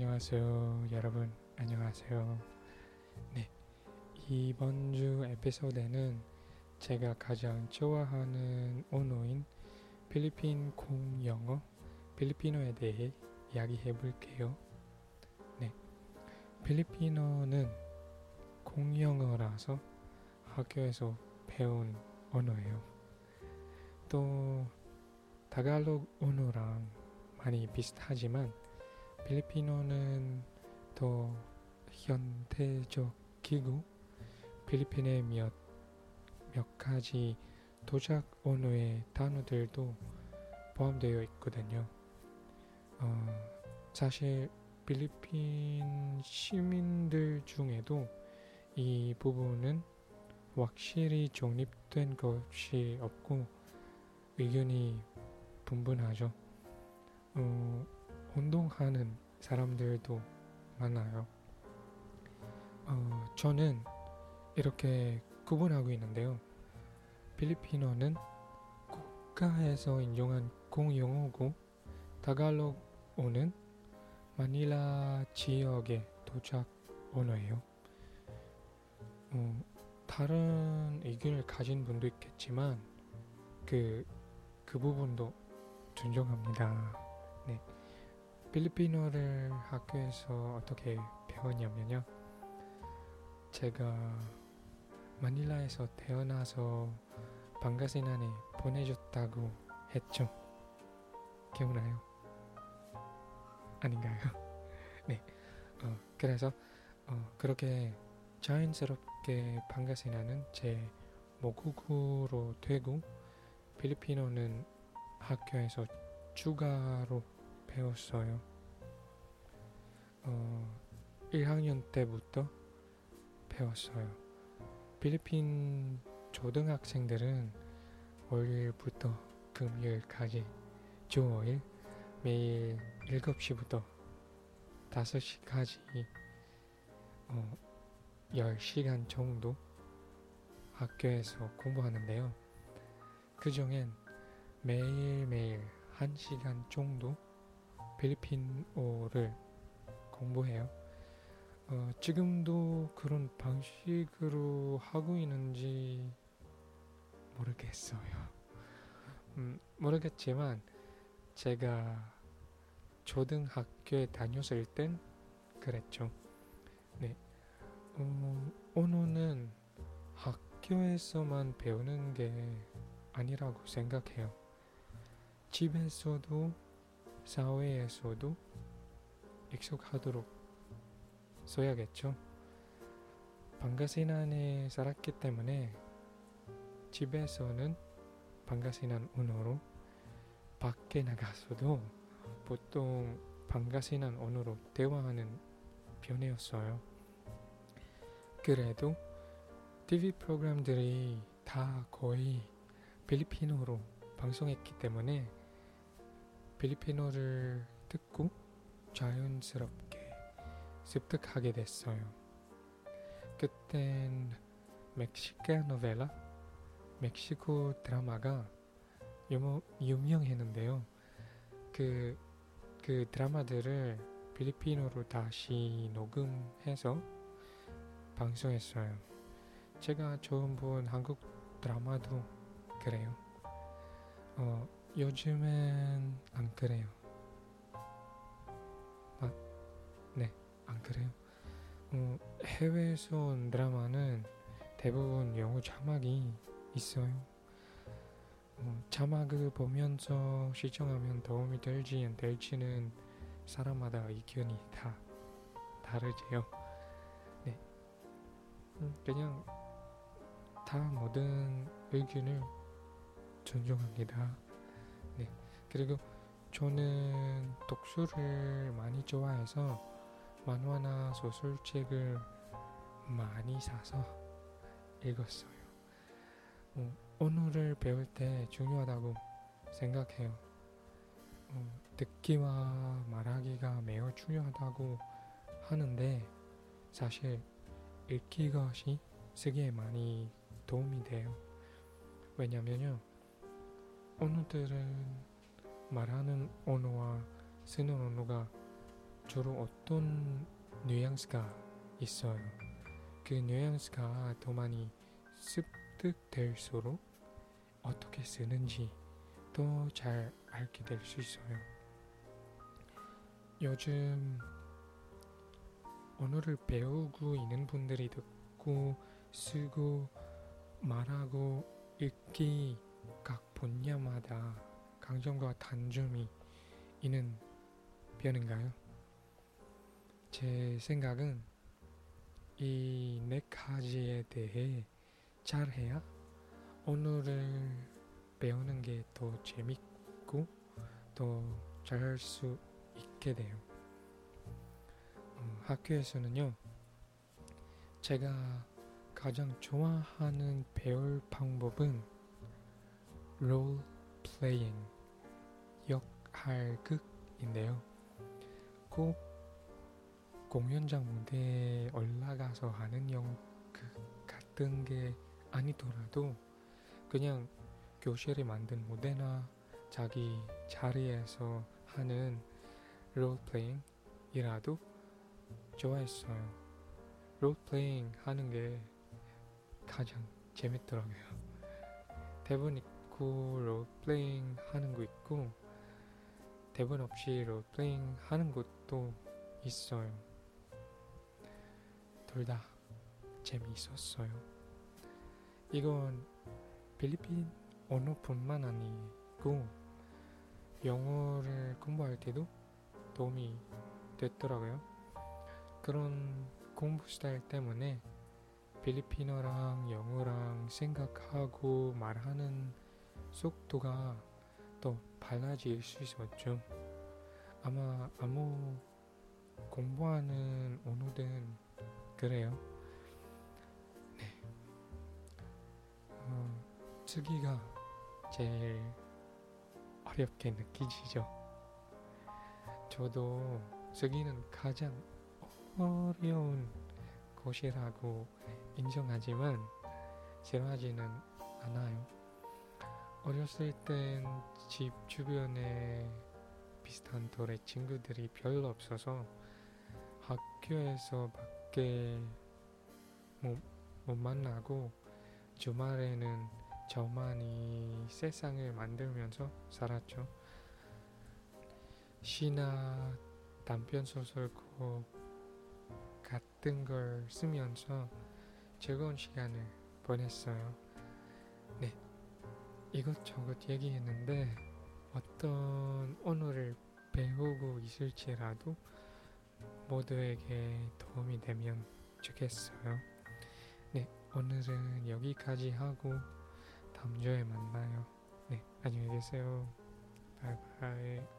안녕하세요. 여러분, 안녕하세요. 네. 이번 주 에피소드는 제가 가장 좋아하는 언어인 필리핀 공영어, 필리핀어에 대해 이야기해 볼게요. 네. 필리핀어는 공영어라서 학교에서 배운 언어예요. 또 다갈록 언어랑 많이 비슷하지만 필리핀어는 더 현대적이고 필리핀의 몇, 몇 가지 도작 언어의 단어들도 포함되어 있거든요. 어, 사실 필리핀 시민들 중에도 이 부분은 확실히 정립된 것이 없고 의견이 분분하죠. 어, 하는 사람들도 많아요. 어, 저는 이렇게 구분하고 있는데요. 필리핀어는 국가에서 인정한 공용어고 다갈로어는 마닐라 지역의 도착 언어예요. 어, 다른 의견을 가진 분도 있겠지만 그, 그 부분도 존중합니다. 네. 필리핀어를 학교에서 어떻게 배웠냐면요. 제가 마닐라에서 태어나서 방가신안에 보내줬다고 했죠. 기억나요? 아닌가요? 네. 어, 그래서 어, 그렇게 자연스럽게 방가신안은 제 모국어로 되고 필리핀어는 학교에서 추가로 배웠어요. 어, 1학년 때부터 배웠어요. 필리핀 초등학생들은 월요일부터 금요일까지 주 5일 매일 7시부터 5시까지 어, 10시간 정도 학교에서 공부하는데요. 그 중엔 매일매일 1시간 정도 필리핀어를 공부해요. 어, 지금도 그런 방식으로 하고 있는지 모르겠어요. 음, 모르겠지만 제가 초등학교에 다녔을 땐 그랬죠. 네. 어, 언어는 학교에서만 배우는 게 아니라고 생각해요. 집에서도 사회에서도 익숙하도록 써야겠죠. 방가신 안에 살았기 때문에 집에서는 방가신안 언어로 밖에 나가서도 보통 방가신안 언어로 대화하는 편이었어요. 그래도 TV 프로그램들이 다 거의 필리핀어로 방송했기 때문에 필리핀어를 듣고 자연스럽게 습득하게 됐어요. 그땐 멕시카 노벨라, 멕시코 드라마가 유머, 유명했는데요. 그, 그 드라마들을 필리핀어로 다시 녹음해서 방송했어요. 제가 처음 본 한국 드라마도 그래요. 어, 요즘엔 안 그래요. 아, 네, 안 그래요. 어, 해외에서 온 드라마는 대부분 영어 자막이 있어요. 어, 자막을 보면서 시청하면 도움이 될지 안 될지는 사람마다 의견이 다 다르지요. 네, 음, 그냥 다 모든 의견을 존중합니다. 네, 그리고 저는 독서를 많이 좋아해서 만화나 소설책을 많이 사서 읽었어요. 어, 언어를 배울 때 중요하다고 생각해요. 어, 듣기와 말하기가 매우 중요하다고 하는데 사실 읽기 것이 쓰기에 많이 도움이 돼요. 왜냐면요. 언어들은 말하는 언어와 쓰는 언어가 주로 어떤 뉘앙스가 있어요. 그 뉘앙스가 더 많이 습득될수록 어떻게 쓰는지 더 잘 알게 될 수 있어요. 요즘 언어를 배우고 있는 분들이 듣고 쓰고 말하고 읽기 각 분야마다 강점과 단점이 있는 편인가요? 제 생각은 이 네 가지에 대해 잘해야 언어를 배우는 게 더 재밌고 더 잘할 수 있게 돼요. 어, 학교에서는요, 제가 가장 좋아하는 배울 방법은 롤 플레잉, 역할극인데요. 꼭 공연장 무대에 올라가서 하는 연극 같은 게 아니더라도 그냥 교실에 만든 무대나 자기 자리에서 하는 롤플레잉이라도 좋아했어요. 롤플레잉 하는 게 가장 재밌더라고요. 대본 있고 롤플레잉 하는 거 있고 대본 없이 롤플레잉 하는 것도 있어요. 둘 다 재미있었어요. 이건 필리핀 언어뿐만 아니고 영어를 공부할 때도 도움이 됐더라고요. 그런 공부 스타일 때문에 필리핀어랑 영어랑 생각하고 말하는 속도가 더 빨라질 수 있었죠. 아마 아무 공부하는 언어든 그래요. 네. 어, 쓰기가 제일 어렵게 느끼시죠? 저도 쓰기는 가장 어려운 것이라고 인정하지만 싫어하지는 않아요. 어렸을 땐 집 주변에 비슷한 또래 친구들이 별로 없어서 학교에서 밖에 못, 못 만나고 주말에는 저만이 세상을 만들면서 살았죠. 시나 단편 소설곡 같은 걸 쓰면서 즐거운 시간을 보냈어요. 네. 이것저것 얘기했는데 어떤 언어를 배우고 있을지라도 모두에게 도움이 되면 좋겠어요. 네. 오늘은 여기까지 하고 다음 주에 만나요. 네. 안녕히 계세요. 바이바이.